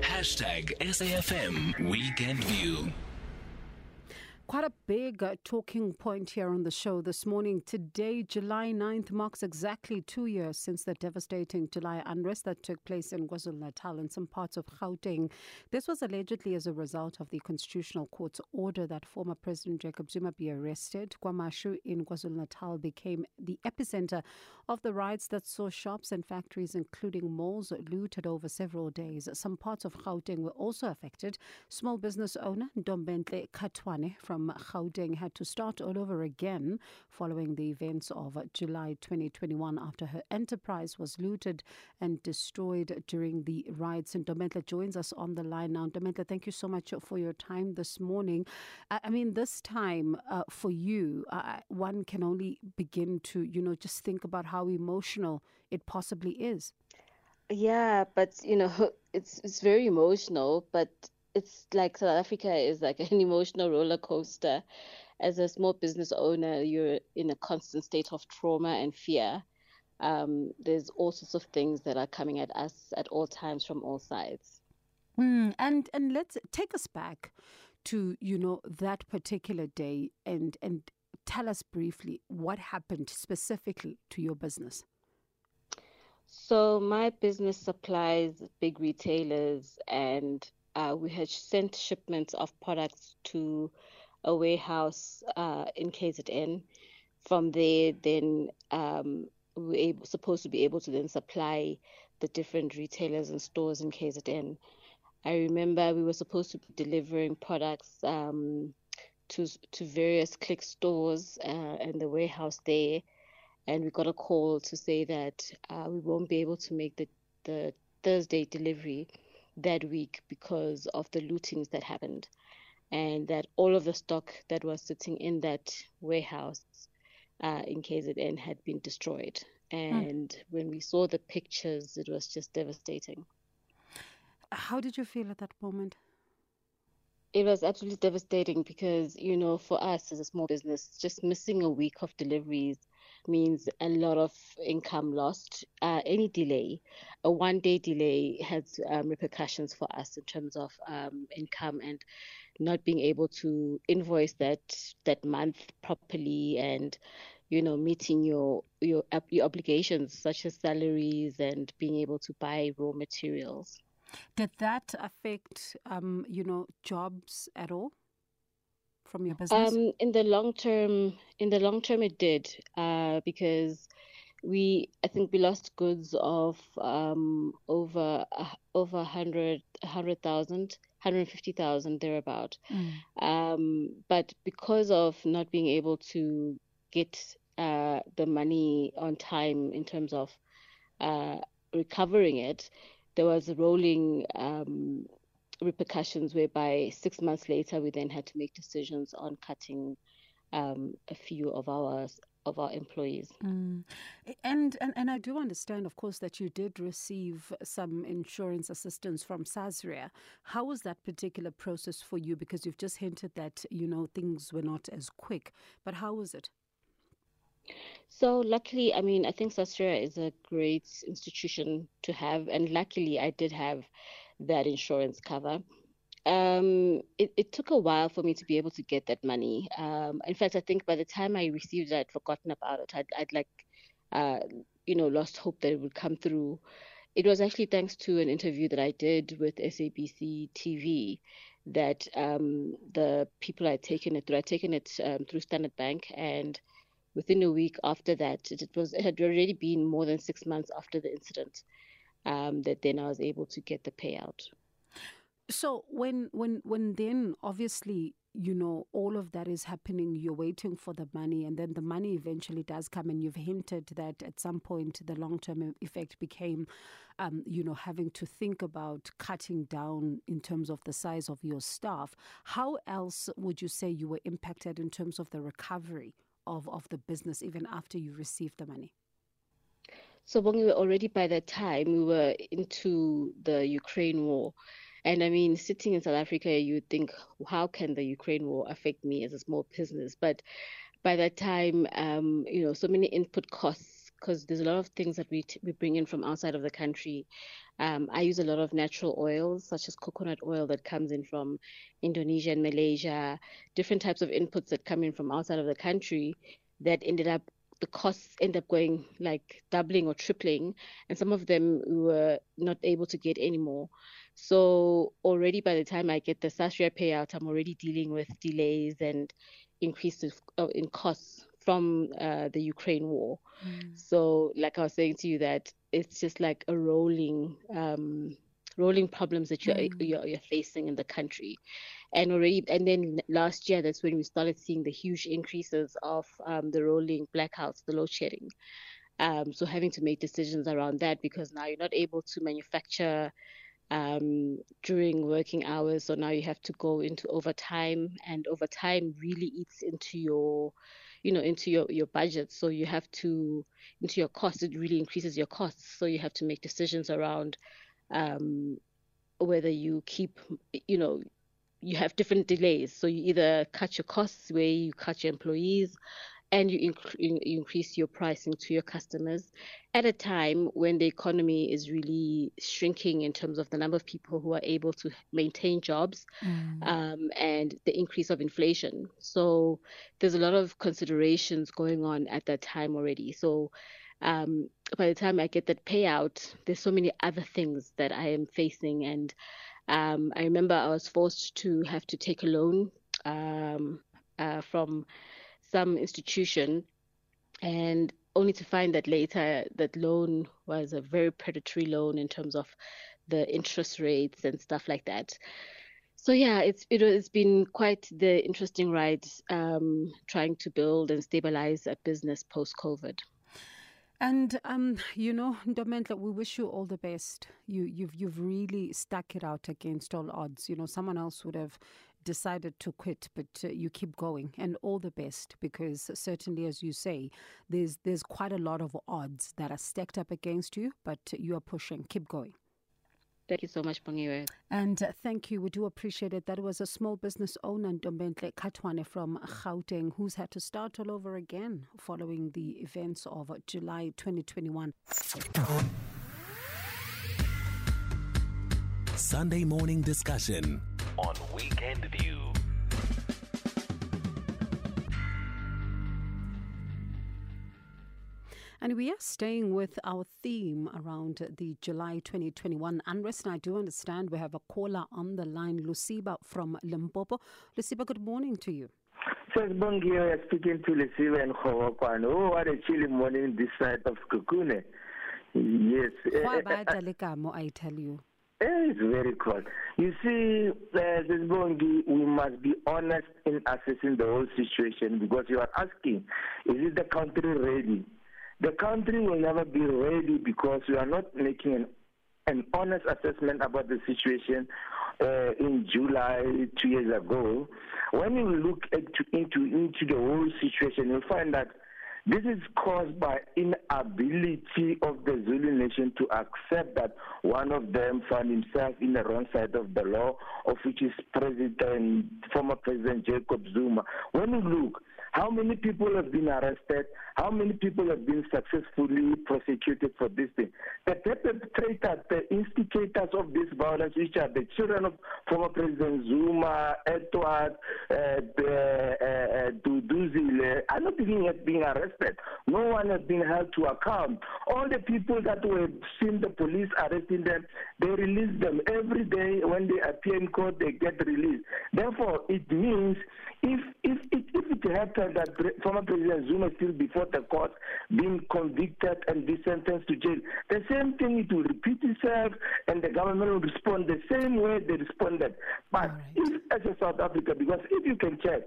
Hashtag SAFM Weekend View. Quite a big uh, talking point here on the show this morning. Today, July 9th, marks exactly two years since the devastating July unrest that took place in KwaZulu Natal and some parts of Gauteng. This was allegedly as a result of the Constitutional Court's order that former President Jacob Zuma be arrested. KwaMashu in KwaZulu Natal became the epicenter of the riots that saw shops and factories, including malls, looted over several days. Some parts of Gauteng were also affected. Small business owner Ntombenhle Khathwane from Gauteng had to start all over again following the events of July 2021 after her enterprise was looted and destroyed during the riots. And Ntombenhle joins us on the line now. Ntombenhle, thank you so much for your time this morning. I mean, this time uh, for you, uh, one can only begin to, you know, just think about how emotional it possibly is. Yeah, but you know, it's it's very emotional, but it's like South Africa is like an emotional roller coaster. As a small business owner, you're in a constant state of trauma and fear. Um, there's all sorts of things that are coming at us at all times from all sides. Mm, and and let's take us back to you know that particular day and and tell us briefly what happened specifically to your business. So my business supplies big retailers and uh, we had sent shipments of products to a warehouse uh, in KZN. From there, then um, we were able, supposed to be able to then supply the different retailers and stores in KZN. I remember we were supposed to be delivering products um, to to various click stores uh, and the warehouse there, and we got a call to say that uh, we won't be able to make the the Thursday delivery that week because of the lootings that happened and that all of the stock that was sitting in that warehouse uh, in KZN had been destroyed. Hmm. And mm. when we saw the pictures, it was just devastating. How did you feel at that moment? It was absolutely devastating because, you know, for us as a small business, just missing a week of deliveries means a lot of income lost. Uh, any delay, a one day delay has um, repercussions for us in terms of um, income and not being able to invoice that that month properly and you know meeting your your your obligations such as salaries and being able to buy raw materials did that affect um, you know jobs at all from your business? Um, in the long term, in the long term, it did uh, because we I think we lost goods of um, over uh, over hundred hundred thousand. 150,000 thereabout. Mm. Um, but because of not being able to get uh, the money on time in terms of uh, recovering it, there was a rolling um, repercussions whereby six months later we then had to make decisions on cutting um, a few of our of our employees. Mm. And, and and I do understand, of course, that you did receive some insurance assistance from Sasria. How was that particular process for you? Because you've just hinted that you know things were not as quick, but how was it? So luckily, I mean, I think Sasria is a great institution to have, and luckily, I did have that insurance cover. Um, it, it, took a while for me to be able to get that money. Um, in fact, I think by the time I received it, I'd forgotten about it. I'd, I'd like, uh, you know, lost hope that it would come through. It was actually thanks to an interview that I did with SABC TV that um, the people I'd taken it through. I'd taken it um, through Standard Bank, and within a week after that, it, it was it had already been more than six months after the incident um, that then I was able to get the payout. So when when when then obviously you know all of that is happening you're waiting for the money and then the money eventually does come and you've hinted that at some point the long term effect became um, you know having to think about cutting down in terms of the size of your staff how else would you say you were impacted in terms of the recovery of, of the business even after you received the money so when we were already by that time, we were into the Ukraine war. And I mean, sitting in South Africa, you think, how can the Ukraine war affect me as a small business? But by that time, um, you know, so many input costs because there's a lot of things that we t- we bring in from outside of the country. Um, I use a lot of natural oils, such as coconut oil that comes in from Indonesia and Malaysia, different types of inputs that come in from outside of the country that ended up the costs end up going like doubling or tripling, and some of them were not able to get anymore. So already by the time I get the SASRIA payout, I'm already dealing with delays and increases uh, in costs from uh, the Ukraine war. Mm. So, like I was saying to you, that it's just like a rolling, um, rolling problems that you're, mm. you're, you're facing in the country, and already, and then last year that's when we started seeing the huge increases of um, the rolling blackouts, the load shedding. Um, so having to make decisions around that because now you're not able to manufacture um, during working hours. So now you have to go into overtime, and overtime really eats into your, you know, into your your budget. So you have to into your costs. It really increases your costs. So you have to make decisions around um, whether you keep, you know, you have different delays. So you either cut your costs where you cut your employees, and you, inc- you increase your pricing to your customers at a time when the economy is really shrinking in terms of the number of people who are able to maintain jobs mm. um, and the increase of inflation. So there's a lot of considerations going on at that time already. So um, by the time I get that payout, there's so many other things that I am facing. And um, I remember I was forced to have to take a loan um, uh, from some institution and only to find that later that loan was a very predatory loan in terms of the interest rates and stuff like that. So yeah, it's it, has been quite the interesting ride um, trying to build and stabilize a business post COVID. And um, you know, Ntombenhle, we wish you all the best. You you've you've really stuck it out against all odds. You know, someone else would have decided to quit, but uh, you keep going, and all the best because certainly, as you say, there's there's quite a lot of odds that are stacked up against you, but you are pushing. Keep going. Thank you so much, Bongiwe. And uh, thank you. We do appreciate it. That was a small business owner, Ntombenhle Khathwane from Gauteng, who's had to start all over again following the events of July 2021. Sunday morning discussion on Weekend View. And we are staying with our theme around the July 2021 unrest. And I do understand we have a caller on the line, Lesiba from Limpopo. Lesiba, good morning to you. Says Bongiwe, speaking to Lesiba and Khawakwan. Oh, what a chilly morning this side of Kukune. Yes. Eh, what eh, about eh, the kamo I tell you. It's very cold. You see, uh, Bongi, we must be honest in assessing the whole situation because you are asking, is it the country ready? The country will never be ready because we are not making an, an honest assessment about the situation uh, in July two years ago. When you look at, into into the whole situation, you'll find that this is caused by inability of the Zulu nation to accept that one of them found himself in the wrong side of the law, of which is President, former President Jacob Zuma. When you look, how many people have been arrested? How many people have been successfully prosecuted for this thing? The perpetrators, the instigators of this violence, which are the children of former President Zuma, Edward, uh, uh, Duduzile, are not even yet being arrested. No one has been held to account. All the people that were seen the police arresting them, they release them every day. When they appear in court, they get released. Therefore, it means if if if, if it happens that former President Zuma is still before the court, being convicted and be sentenced to jail, the same thing it will repeat itself, and the government will respond the same way they responded. But right. if as a South Africa, because if you can check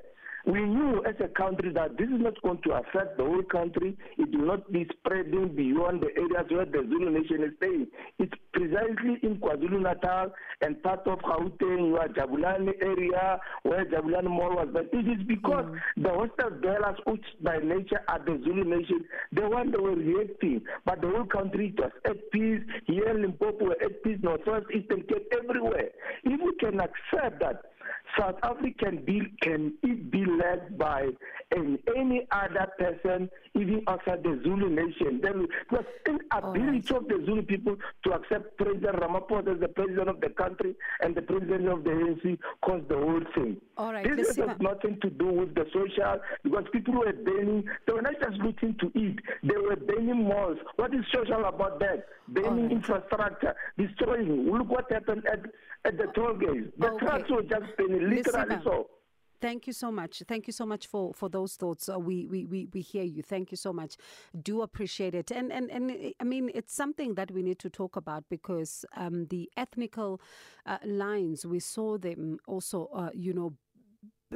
we knew as a country that this is not going to affect the whole country. It will not be spreading beyond the areas where the Zulu nation is staying. It's precisely in KwaZulu Natal and part of Gauteng, your Jabulani area, where Jabulani Mall was. But it is because mm. the hostile dwellers, which by nature are the Zulu nation, the one that were reacting. But the whole country was at peace. Here in Limpopo, at peace, Northwest, Eastern Cape, everywhere. If we can accept that South African bill can it be led by an, any other person, even outside the Zulu nation? Then, because inability right. of the Zulu people to accept President Ramaphosa as the president of the country and the president of the ANC caused the whole thing. All right, this has nothing to do with the social, because people were burning, they were not just looking to eat, they were burning malls. What is social about that? Burning right. infrastructure, destroying. Look what happened at, at the toll gates. The okay. trucks were just burning, literally so. Thank you so much. Thank you so much for, for those thoughts. Uh, we, we, we, we hear you. Thank you so much. Do appreciate it. And, and, and I mean, it's something that we need to talk about because um, the ethnical uh, lines, we saw them also, uh, you know,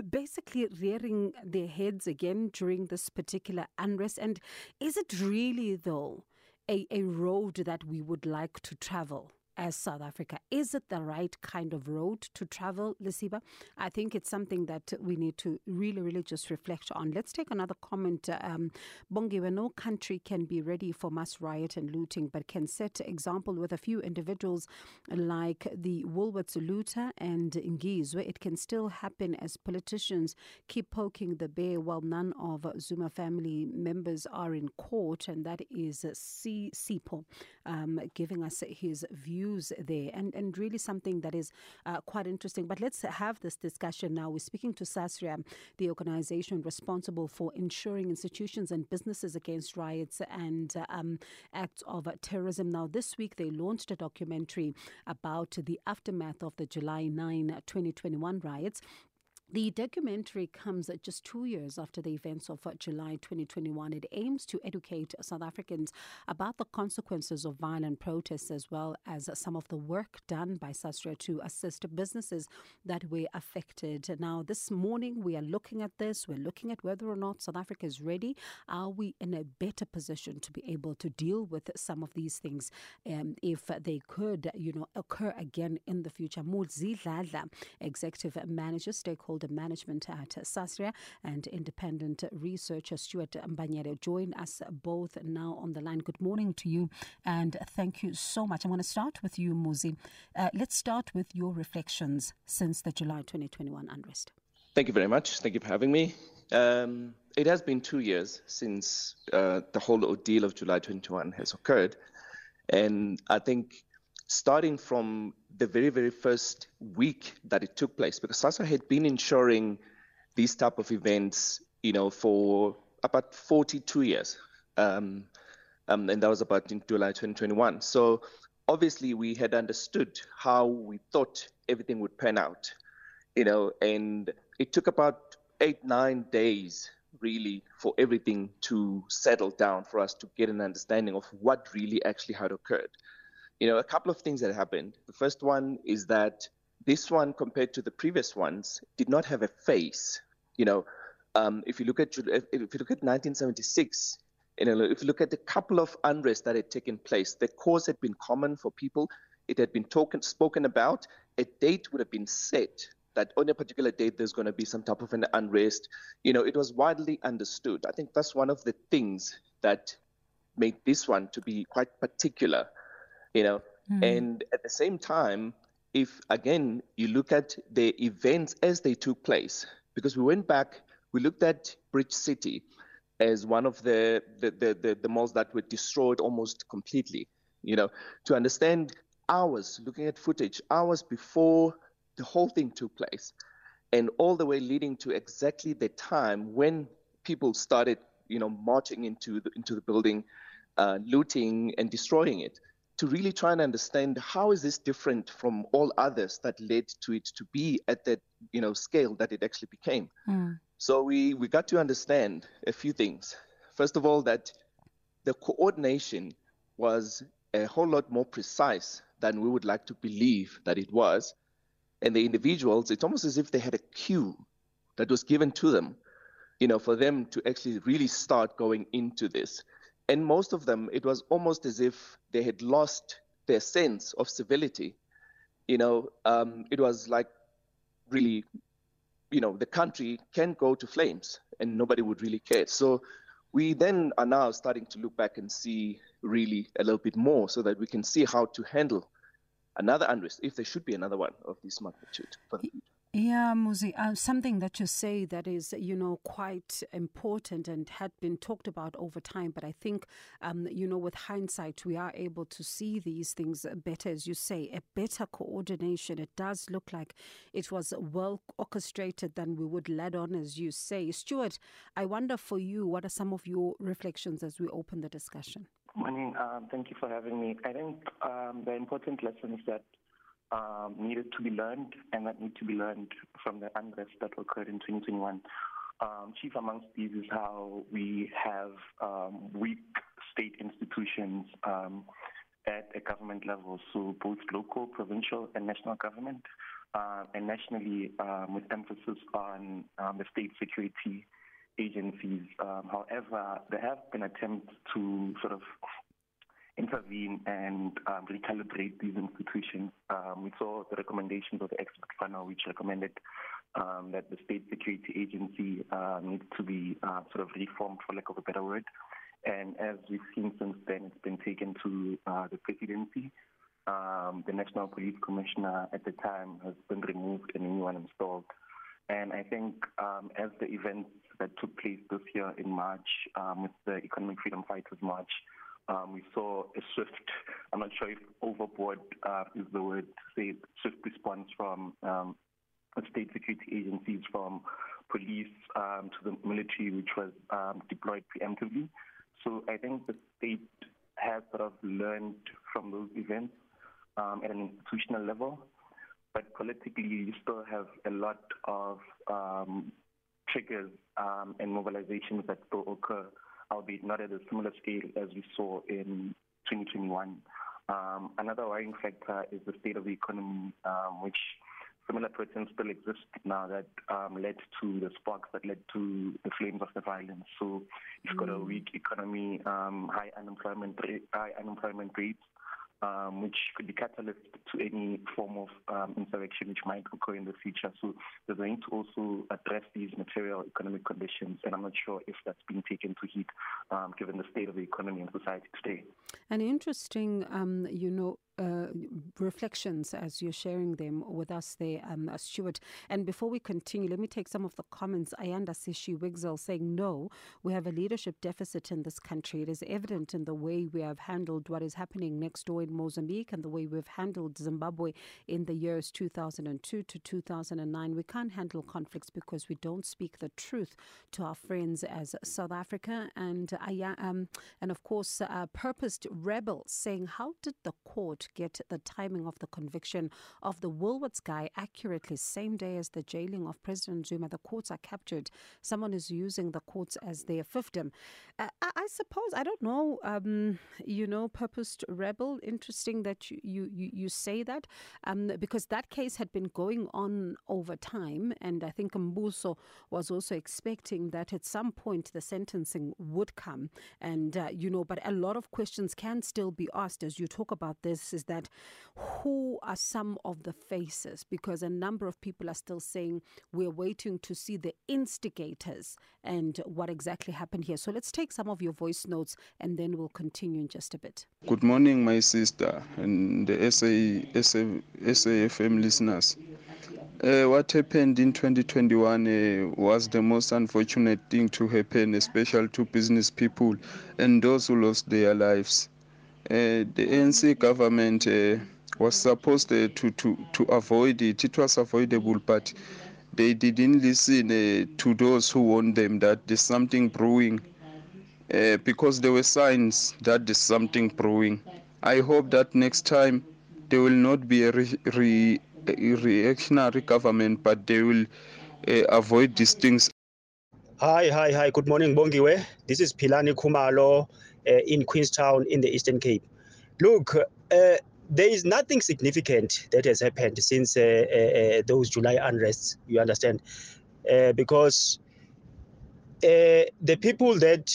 basically rearing their heads again during this particular unrest. And is it really, though, a, a road that we would like to travel? As South Africa. Is it the right kind of road to travel, Lesiba? I think it's something that we need to really, really just reflect on. Let's take another comment. Um, Bongi, no country can be ready for mass riot and looting, but can set example with a few individuals like the Woolworths looter and Ngizwe. It can still happen as politicians keep poking the bear while none of Zuma family members are in court, and that is C. Sipo um, giving us his views there, and, and really something that is uh, quite interesting. But let's have this discussion now. We're speaking to SASRIA, the organization responsible for ensuring institutions and businesses against riots and um, acts of terrorism. Now, this week they launched a documentary about the aftermath of the July 9, 2021 riots. The documentary comes just two years after the events of July 2021. It aims to educate South Africans about the consequences of violent protests as well as some of the work done by SASRIA to assist businesses that were affected. Now, this morning we are looking at this. We're looking at whether or not South Africa is ready. Are we in a better position to be able to deal with some of these things um, if they could, you know, occur again in the future? Muzi Dladla, executive manager, stakeholder Stakeholder Management at SASRIA and independent researcher Stuart Mbanyele join us both now on the line. Good morning to you and thank you so much. I'm going to start with you, Muzi. Uh, let's start with your reflections since the July 2021 unrest. Thank you very much. Thank you for having me. Um, it has been two years since uh, the whole ordeal of July 2021 has occurred. And I think starting from the very, very first week that it took place, because SASRIA had been ensuring these type of events, you know, for about 42 years. Um, um, and that was about in July 2021. So obviously we had understood how we thought everything would pan out, you know, and it took about eight, nine days really for everything to settle down for us to get an understanding of what really actually had occurred you know, a couple of things that happened. The first one is that this one, compared to the previous ones, did not have a face. You know, um, if you look at if you look at 1976, you know, if you look at the couple of unrest that had taken place, the cause had been common for people. It had been talking, spoken about. A date would have been set that on a particular date there's going to be some type of an unrest. You know, it was widely understood. I think that's one of the things that made this one to be quite particular you know. Mm. And at the same time, if again you look at the events as they took place, because we went back, we looked at Bridge City as one of the the, the, the, the malls that were destroyed almost completely, you know, to understand hours, looking at footage, hours before the whole thing took place, and all the way leading to exactly the time when people started, you know, marching into the, into the building, uh, looting and destroying it to really try and understand how is this different from all others that led to it to be at that you know scale that it actually became. Mm. So we we got to understand a few things. First of all, that the coordination was a whole lot more precise than we would like to believe that it was. And the individuals, it's almost as if they had a cue that was given to them, you know, for them to actually really start going into this and most of them, it was almost as if they had lost their sense of civility. You know, um, it was like really, you know, the country can go to flames and nobody would really care. So we then are now starting to look back and see really a little bit more so that we can see how to handle another unrest if there should be another one of this magnitude. Yeah, Muzi, uh, something that you say that is, you know, quite important and had been talked about over time. But I think, um, you know, with hindsight, we are able to see these things better, as you say, a better coordination. It does look like it was well orchestrated than we would let on, as you say. Stuart, I wonder for you, what are some of your reflections as we open the discussion? Morning. Um, thank you for having me. I think um, the important lesson is that um, needed to be learned and that need to be learned from the unrest that occurred in 2021. Um, chief amongst these is how we have um, weak state institutions um, at a government level, so both local, provincial, and national government, uh, and nationally um, with emphasis on the state security agencies. however, there have been attempts to sort of intervene and um, recalibrate these institutions. Um, we saw the recommendations of the expert panel, which recommended um, that the state security agency uh, needs to be uh, sort of reformed, for lack of a better word. And as we've seen since then, it's been taken to uh, the presidency. Um, the National Police Commissioner at the time has been removed and a new one installed. And I think um, as the events that took place this year in March um, with the Economic Freedom Fighters March, um, we saw a swift, I'm not sure if overboard uh, is the word to say, swift response from um, state security agencies, from police um, to the military, which was um, deployed preemptively. So I think the state has sort of learned from those events um, at an institutional level. But politically, you still have a lot of um, triggers and mobilizations that still occur albeit not at a similar scale as we saw in 2021. Um, another worrying factor is the state of the economy, um, which similar patterns still exist now that um, led to the sparks that led to the flames of the violence. So you've got a mm. weak economy, um, high unemployment, high unemployment rates, um, which could be catalyst to any form of um, insurrection which might occur in the future. So they're going to also address these material economic conditions, and I'm not sure if that's being taken to heed um, given the state of the economy and society today. An interesting, um, you know, uh, reflections as you're sharing them with us there, um, uh, Stuart. And before we continue, let me take some of the comments. Ayanda Sishi Wigzel saying, No, we have a leadership deficit in this country. It is evident in the way we have handled what is happening next door in Mozambique and the way we've handled Zimbabwe in the years 2002 to 2009. We can't handle conflicts because we don't speak the truth to our friends as South Africa. And, uh, um, and of course, uh, purposed rebel saying, How did the court get the timing of the conviction of the Woolworths guy accurately, same day as the jailing of President Zuma. The courts are captured. Someone is using the courts as their fiefdom. Uh, I, I, suppose, I don't know, um, you know, purposed rebel. Interesting that you, you, you say that um, because that case had been going on over time. And I think Mbuso was also expecting that at some point the sentencing would come. And, uh, you know, but a lot of questions can still be asked as you talk about this is that who are some of the faces? Because a number of people are still saying we're waiting to see the instigators and what exactly happened here. So let's take some of your voice notes and then we'll continue in just a bit. Good morning, my sister and the SA, SA, SAFM listeners. Uh, what happened in 2021 uh, was the most unfortunate thing to happen, especially to business people and those who lost their lives. Uh, the ANC government uh, was supposed uh, to, to, to avoid it. It was avoidable, but they didn't listen to those who warned them that there's something brewing because there were signs that there's something brewing. I hope that next time there will not be a, re- re- reactionary government, but they will uh, avoid these things. Hi, hi, hi. Good morning, Bongiwe. This is Philani Kumalo uh, Uh, in Queenstown in the Eastern Cape. Look, uh, there is nothing significant that has happened since uh, uh, uh those July unrests, you understand? because the people that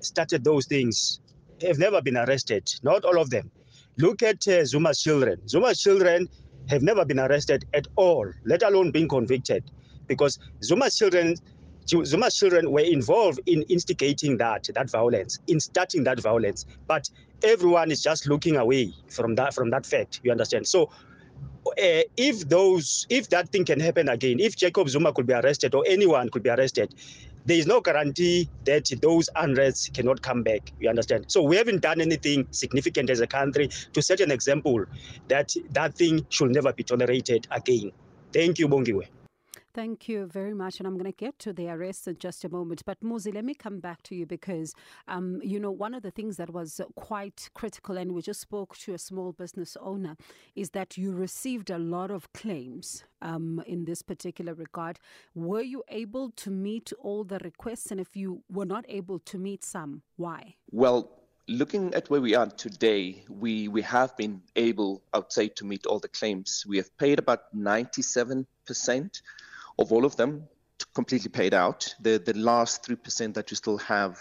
started those things have never been arrested, not all of them. Look at uh, Zuma's children. Zuma's children have never been arrested at all, let alone being convicted, because Zuma's children Zuma's children were involved in instigating that that violence, in starting that violence. But everyone is just looking away from that from that fact. You understand? So uh, if those if that thing can happen again, if Jacob Zuma could be arrested or anyone could be arrested, there is no guarantee that those unrests cannot come back. You understand? So we haven't done anything significant as a country to set an example that that thing should never be tolerated again. Thank you, Bongiwe. Thank you very much. And I'm going to get to the arrest in just a moment. But Muzi, let me come back to you because, um, you know, one of the things that was quite critical, and we just spoke to a small business owner, is that you received a lot of claims um, in this particular regard. Were you able to meet all the requests? And if you were not able to meet some, why? Well, looking at where we are today, we, we have been able, I would say, to meet all the claims. We have paid about 97% of all of them completely paid out. The the last three percent that you still have,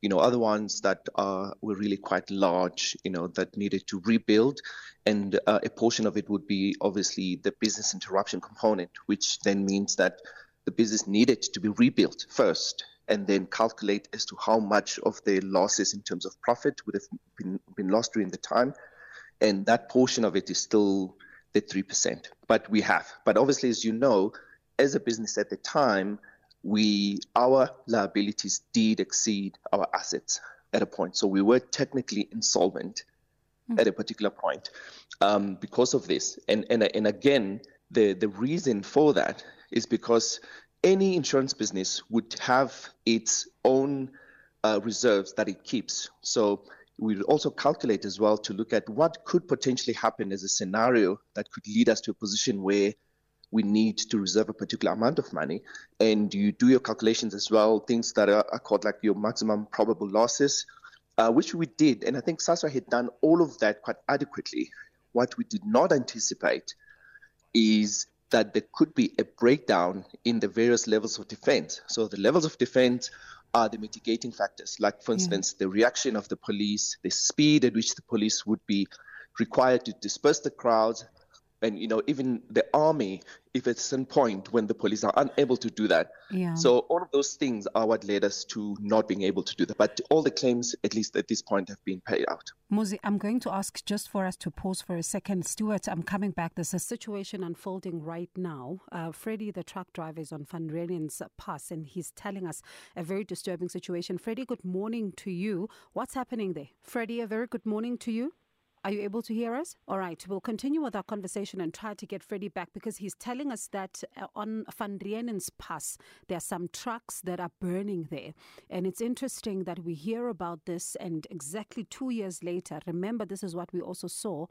you know, other ones that are were really quite large, you know, that needed to rebuild, and uh, a portion of it would be obviously the business interruption component, which then means that the business needed to be rebuilt first and then calculate as to how much of the losses in terms of profit would have been, been lost during the time. And that portion of it is still the 3%. But we have. But obviously, as you know, as a business at the time, we our liabilities did exceed our assets at a point. So we were technically insolvent mm. at a particular point um, because of this. And, and and again, the the reason for that is because any insurance business would have its own uh, reserves that it keeps. So we also calculate as well to look at what could potentially happen as a scenario that could lead us to a position where we need to reserve a particular amount of money. And you do your calculations as well, things that are, are called like your maximum probable losses, uh, which we did. And I think SASRIA had done all of that quite adequately. What we did not anticipate is that there could be a breakdown in the various levels of defense. So the levels of defense are the mitigating factors, like, for instance, the reaction of the police, the speed at which the police would be required to disperse the crowds, and you know even the army if at some point when the police are unable to do that yeah. so all of those things are what led us to not being able to do that but all the claims at least at this point have been paid out Muzi, I'm going to ask just for us to pause for a second. Stuart, I'm coming back. There's a situation unfolding right now. Uh, Freddie, the truck driver, is on Van Reenen's pass and he's telling us a very disturbing situation. Freddie, good morning to you. What's happening there? Freddie, a very good morning to you. Are you able to hear us? All right, we'll continue with our conversation and try to get Freddie back because he's telling us that uh, on Van Reenen's Pass, there are some trucks that are burning there. And it's interesting that we hear about this, and exactly two years later, remember, this is what we also saw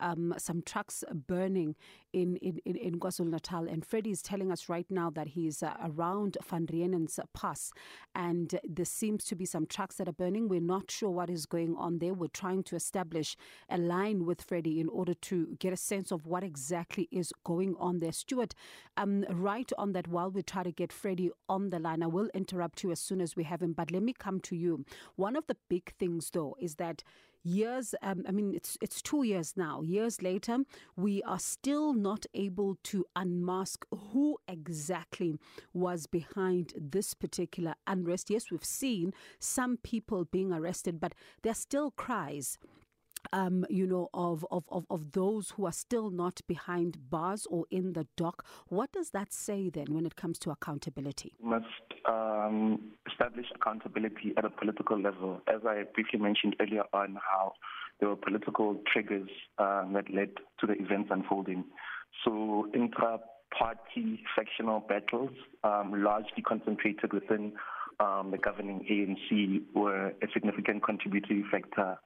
um, some trucks burning in, in, in, in Natal. And Freddie is telling us right now that he's uh, around Van Reenen's pass. And there seems to be some trucks that are burning. We're not sure what is going on there. We're trying to establish a line with Freddie in order to get a sense of what exactly is going on there. Stuart, um, right on that, while we try to get Freddie on the line, I will interrupt you as soon as we have him. But let me come to you. One of the big things, though, is that years um, i mean it's it's 2 years now. Years later we are still not able to unmask who exactly was behind this particular unrest. Yes we've seen some people being arrested but there's still cries um, you know, of, of, of, of those who are still not behind bars or in the dock. What does that say then when it comes to accountability? We must um, establish accountability at a political level. As I briefly mentioned earlier on, how there were political triggers um, that led to the events unfolding. So intra party factional battles, um, largely concentrated within um, the governing ANC, were a significant contributory factor to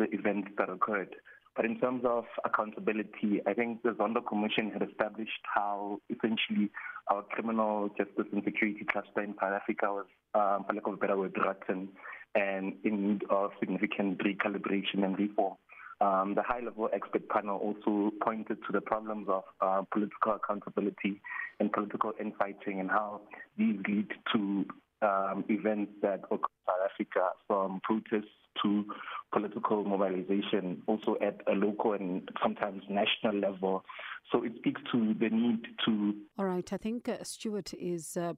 the events that occurred. But in terms of accountability, I think the Zondo Commission had established how essentially our criminal justice and security cluster in South Africa was, um, for lack of a better word, rotten and in need of significant recalibration and reform. Um, the high level expert panel also pointed to the problems of uh, political accountability and political infighting and how these lead to um, events that occur in South Africa from protests to political mobilization, also at a local and sometimes national level. So it speaks to the need to. All right, I think uh, Stuart is. Uh,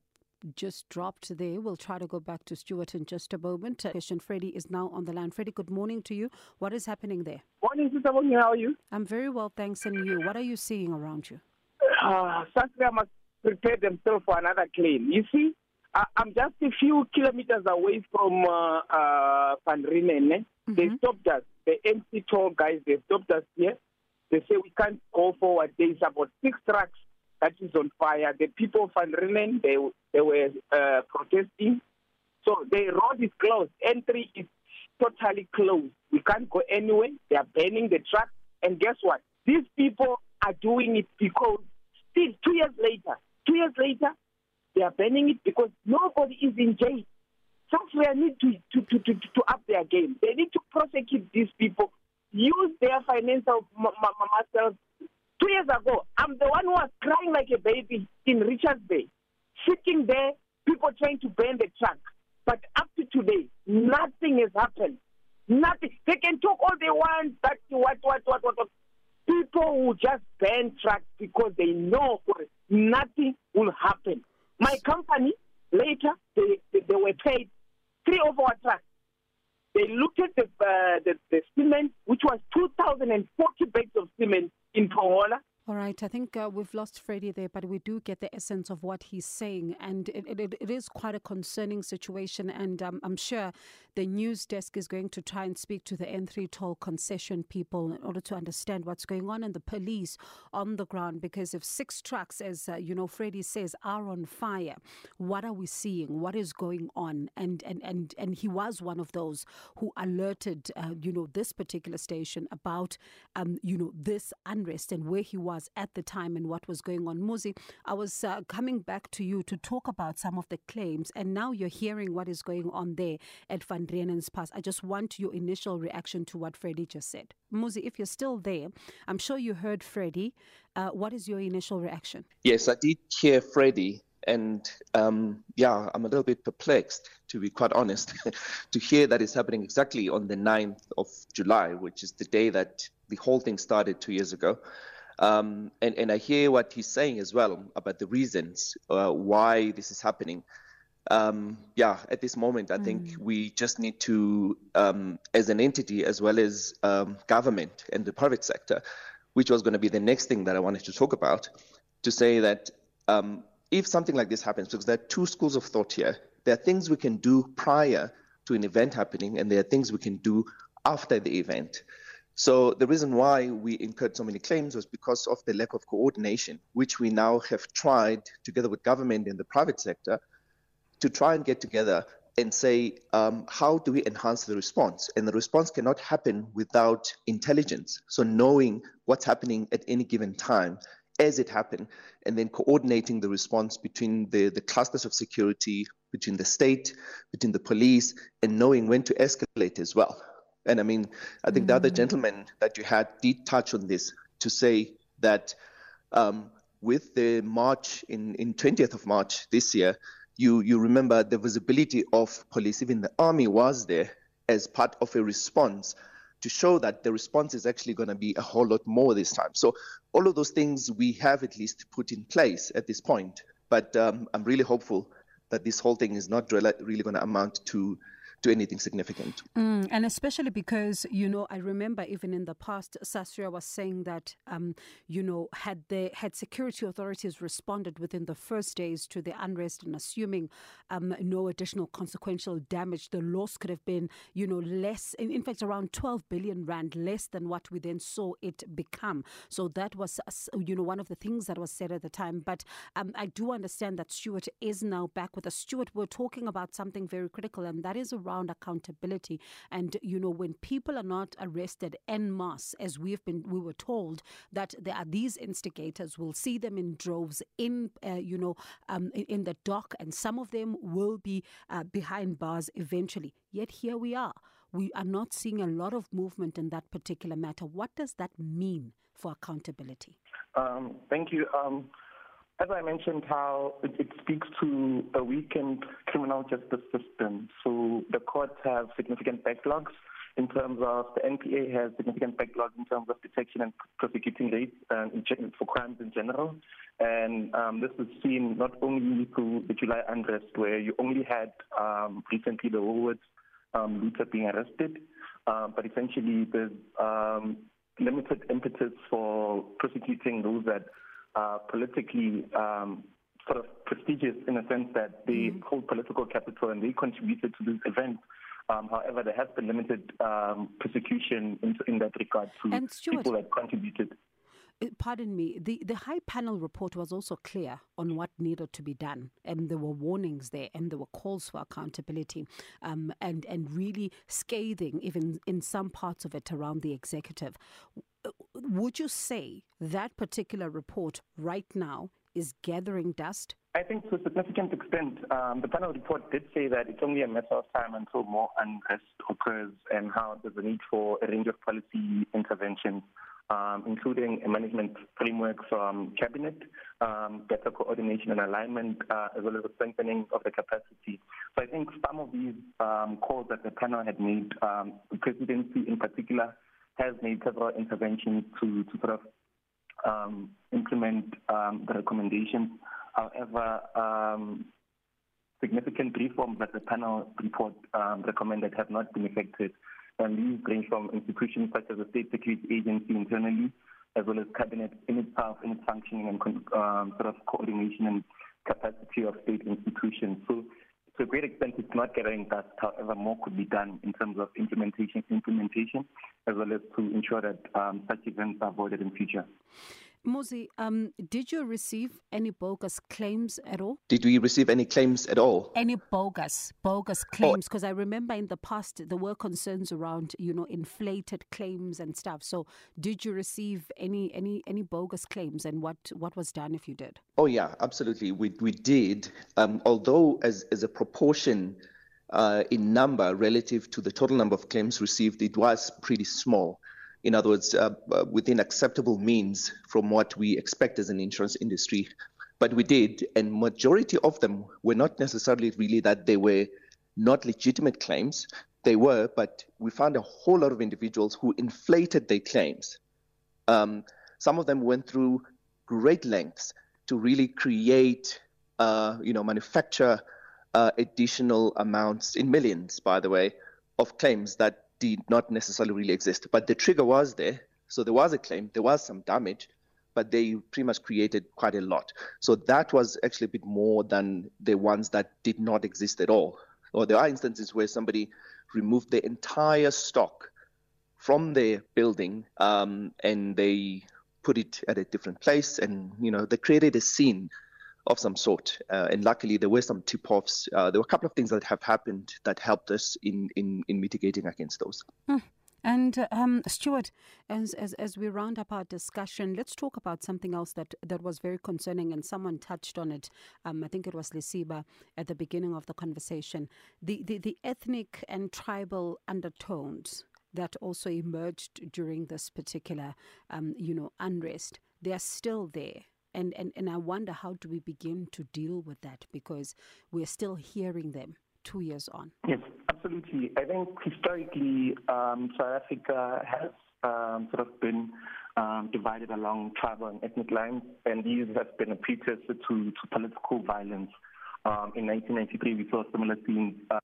just dropped there. We'll try to go back to Stuart in just a moment. Question Freddie is now on the line. Freddie, good morning to you. What is happening there? Morning, Sister Bongi. How are you? I'm very well, thanks. And you? What are you seeing around you? Uh, Sasria must prepare themselves for another claim. You see, I, I'm just a few kilometers away from uh, uh, Van Reenen. Mm-hmm. They stopped us. The N3 toll guys, they stopped us here. They say we can't go forward. There's about six trucks that is on fire. The people of Van Reenen, they, they were uh, protesting. So the road is closed. Entry is totally closed. We can't go anywhere. They are banning the truck. And guess what? These people are doing it because still two years later, two years later, they are banning it because nobody is in jail. Software need to, to, to, to, to up their game. They need to prosecute these people, use their financial muscles. Two years ago, I'm the one who was crying like a baby in Richards Bay, sitting there, people trying to ban the truck. But up to today, nothing has happened. Nothing. They can talk all they want, but what, what, what, what, what. People will just ban trucks because they know nothing will happen. My company, later, they, they, they were paid three of our trucks. They looked at the, uh, the, the cement, which was 2,040 bags of cement in Pongola. All right, I think uh, we've lost Freddie there, but we do get the essence of what he's saying, and it, it, it is quite a concerning situation. And um, I'm sure the news desk is going to try and speak to the N3 toll concession people in order to understand what's going on, and the police on the ground. Because if six trucks, as uh, you know, Freddie says, are on fire, what are we seeing? What is going on? And and and and he was one of those who alerted, uh, you know, this particular station about, um, you know, this unrest and where he was was at the time and what was going on. Muzi, I was uh, coming back to you to talk about some of the claims, and now you're hearing what is going on there at Van Reenen's Pass. I just want your initial reaction to what Freddie just said. Muzi, if you're still there, I'm sure you heard Freddie. Uh, what is your initial reaction? Yes, I did hear Freddie. And um, yeah, I'm a little bit perplexed, to be quite honest, to hear that it's happening exactly on the 9th of July, which is the day that the whole thing started two years ago. Um, and, and I hear what he's saying as well about the reasons uh, why this is happening. Um, yeah, at this moment, I mm. think we just need to, um, as an entity, as well as um, government and the private sector, which was going to be the next thing that I wanted to talk about, to say that um, if something like this happens, because there are two schools of thought here, there are things we can do prior to an event happening, and there are things we can do after the event. So the reason why we incurred so many claims was because of the lack of coordination, which we now have tried together with government and the private sector to try and get together and say, um, how do we enhance the response? And the response cannot happen without intelligence. So knowing what's happening at any given time as it happened, and then coordinating the response between the, the clusters of security, between the state, between the police, and knowing when to escalate as well. And I mean, I think mm the other mm. gentleman that you had did touch on this to say that um, with the March in, in 20th of March this year, you, you remember the visibility of police, even the army was there as part of a response to show that the response is actually going to be a whole lot more this time. So all of those things we have at least put in place at this point. But um, I'm really hopeful that this whole thing is not really going to amount to to anything significant. Mm, and especially because, you know, I remember even in the past, Sasria was saying that, um, you know, had the had security authorities responded within the first days to the unrest and assuming um, no additional consequential damage, the loss could have been, you know, less, in, in fact, around 12 billion rand less than what we then saw it become. So that was, you know, one of the things that was said at the time. But um, I do understand that Stuart is now back with us. Stuart, we're talking about something very critical, and that is around around accountability. And, you know, when people are not arrested en masse, as we've been, we were told that there are these instigators, we'll see them in droves in, uh, you know, um, in, the dock, and some of them will be uh, behind bars eventually. Yet here we are. We are not seeing a lot of movement in that particular matter. What does that mean for accountability? Um, thank you. Um, as I mentioned, how it, it, speaks to a weakened criminal justice system. So the courts have significant backlogs in terms of the NPA has significant backlogs in terms of detection and prosecuting rates uh, for crimes in general. And um, this is seen not only through the July unrest, where you only had um, recently the Woolworths um, looter being arrested, um, but essentially there's um, limited impetus for prosecuting those that are politically um, sort of prestigious in a sense that they mm-hmm. hold political capital and they contributed to this event. Um, however, there has been limited um, persecution in, in, that regard to Stuart, people that contributed. Uh, pardon me, the, the high panel report was also clear on what needed to be done, and there were warnings there, and there were calls for accountability, um, and and really scathing, even in some parts of it around the executive. Would you say that particular report right now is gathering dust? I think to a significant extent, um, the panel report did say that it's only a matter of time until more unrest occurs and how there's a need for a range of policy interventions um, including a management framework from cabinet, um, better coordination and alignment, uh, as well as a strengthening of the capacity. So I think some of these um, calls that the panel had made, um, the presidency in particular, has made several interventions to, to sort of um, implement um, the recommendations. However, significant reforms that the panel report recommended have not been effected. And these range from institutions such as the State Security Agency internally, as well as cabinet in itself, in its functioning and um, sort of coordination and capacity of state institutions. So to a great extent, it's not getting that. However, more could be done in terms of implementation, implementation, as well as to ensure that um, such events are avoided in future. Muzi, um, did you receive any bogus claims at all? Did we receive any claims at all? Any bogus, bogus oh. claims? Because oh. I remember in the past there were concerns around, you know, inflated claims and stuff. So, did you receive any any any bogus claims, and what what was done if you did? Oh yeah, absolutely. We we did. Um, although as as a proportion. Uh, in number relative to the total number of claims received, it was pretty small in other words, uh, uh, within acceptable means from what we expect as an insurance industry. But we did, and majority of them were not necessarily really that they were not legitimate claims. They were, but we found a whole lot of individuals who inflated their claims. Um, some of them went through great lengths to really create, uh, you know, manufacture uh, additional amounts in millions, by the way, of claims that did not necessarily really exist. But the trigger was there. So there was a claim, there was some damage, but they pretty much created quite a lot. So that was actually a bit more than the ones that did not exist at all. Or there are instances where somebody removed the entire stock from their building um, and they put it at a different place and you know they created a scene of some sort. Uh, and luckily, there were some tip offs. Uh, there were a couple of things that have happened that helped us in, in, in mitigating against those. Hmm. And um, Stuart, as, as as we round up our discussion, let's talk about something else that, that was very concerning, and someone touched on it. Um, I think it was Lesiba at the beginning of the conversation. The, the the ethnic and tribal undertones that also emerged during this particular, um, you know, unrest. They are still there and, and, and I wonder how do we begin to deal with that because we're still hearing them two years on. Yes, absolutely. I think historically, um, South Africa has um, sort of been um, divided along tribal and ethnic lines, and these have been a precursor to, to political violence. Um, in 1993, we saw similar scenes uh,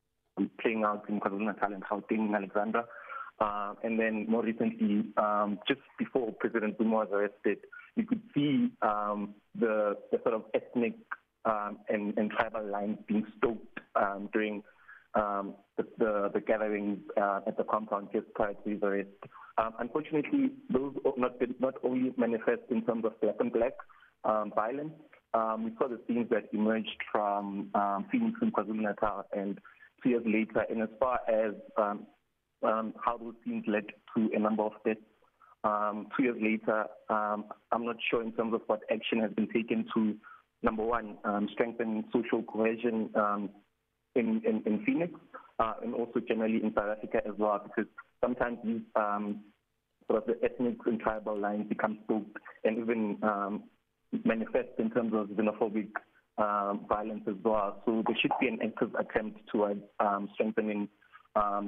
playing out in KwaZulu-Natal and Gauteng and Alexandra. Uh, and then more recently, um, just before President Zuma was arrested, you could see um, the, the, sort of ethnic um, and, and, tribal lines being stoked um, during um, the, the, the, gatherings uh, at the compound just prior to his arrest. Um, unfortunately, those not, not only manifest in terms of black and black um, violence, we saw the scenes that emerged from Phoenix and KwaZulu-Natal and two years later, and as far as how those scenes led to a number of deaths um, two years later, um, I'm not sure in terms of what action has been taken to, number one, um, strengthen social cohesion um, in, in, in, Phoenix uh, and also generally in South Africa as well, because sometimes these um, sort of the ethnic and tribal lines become spooked and even um, manifest in terms of xenophobic violence as well. So there should be an active attempt towards strengthening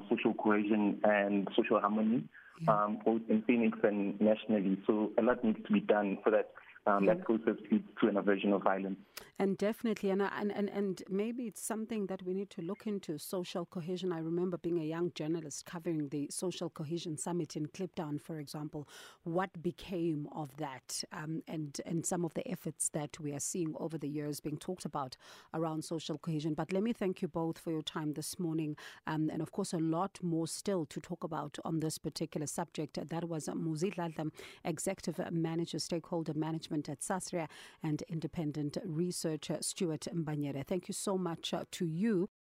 social cohesion and social harmony um, both in Phoenix and nationally. So a lot needs to be done so that um, that process leads to an aversion of violence. And definitely, and, and and and maybe it's something that we need to look into social cohesion. I remember being a young journalist covering the social cohesion summit in Kliptown, for example. What became of that, um, and and some of the efforts that we are seeing over the years being talked about around social cohesion. But let me thank you both for your time this morning, um, and of course, a lot more still to talk about on this particular subject. That was Muzi Dladla, Executive Manager, Stakeholder Management at SASRIA, and Independent Researcher Stuart Mbanyele. Thank you so much uh, to you.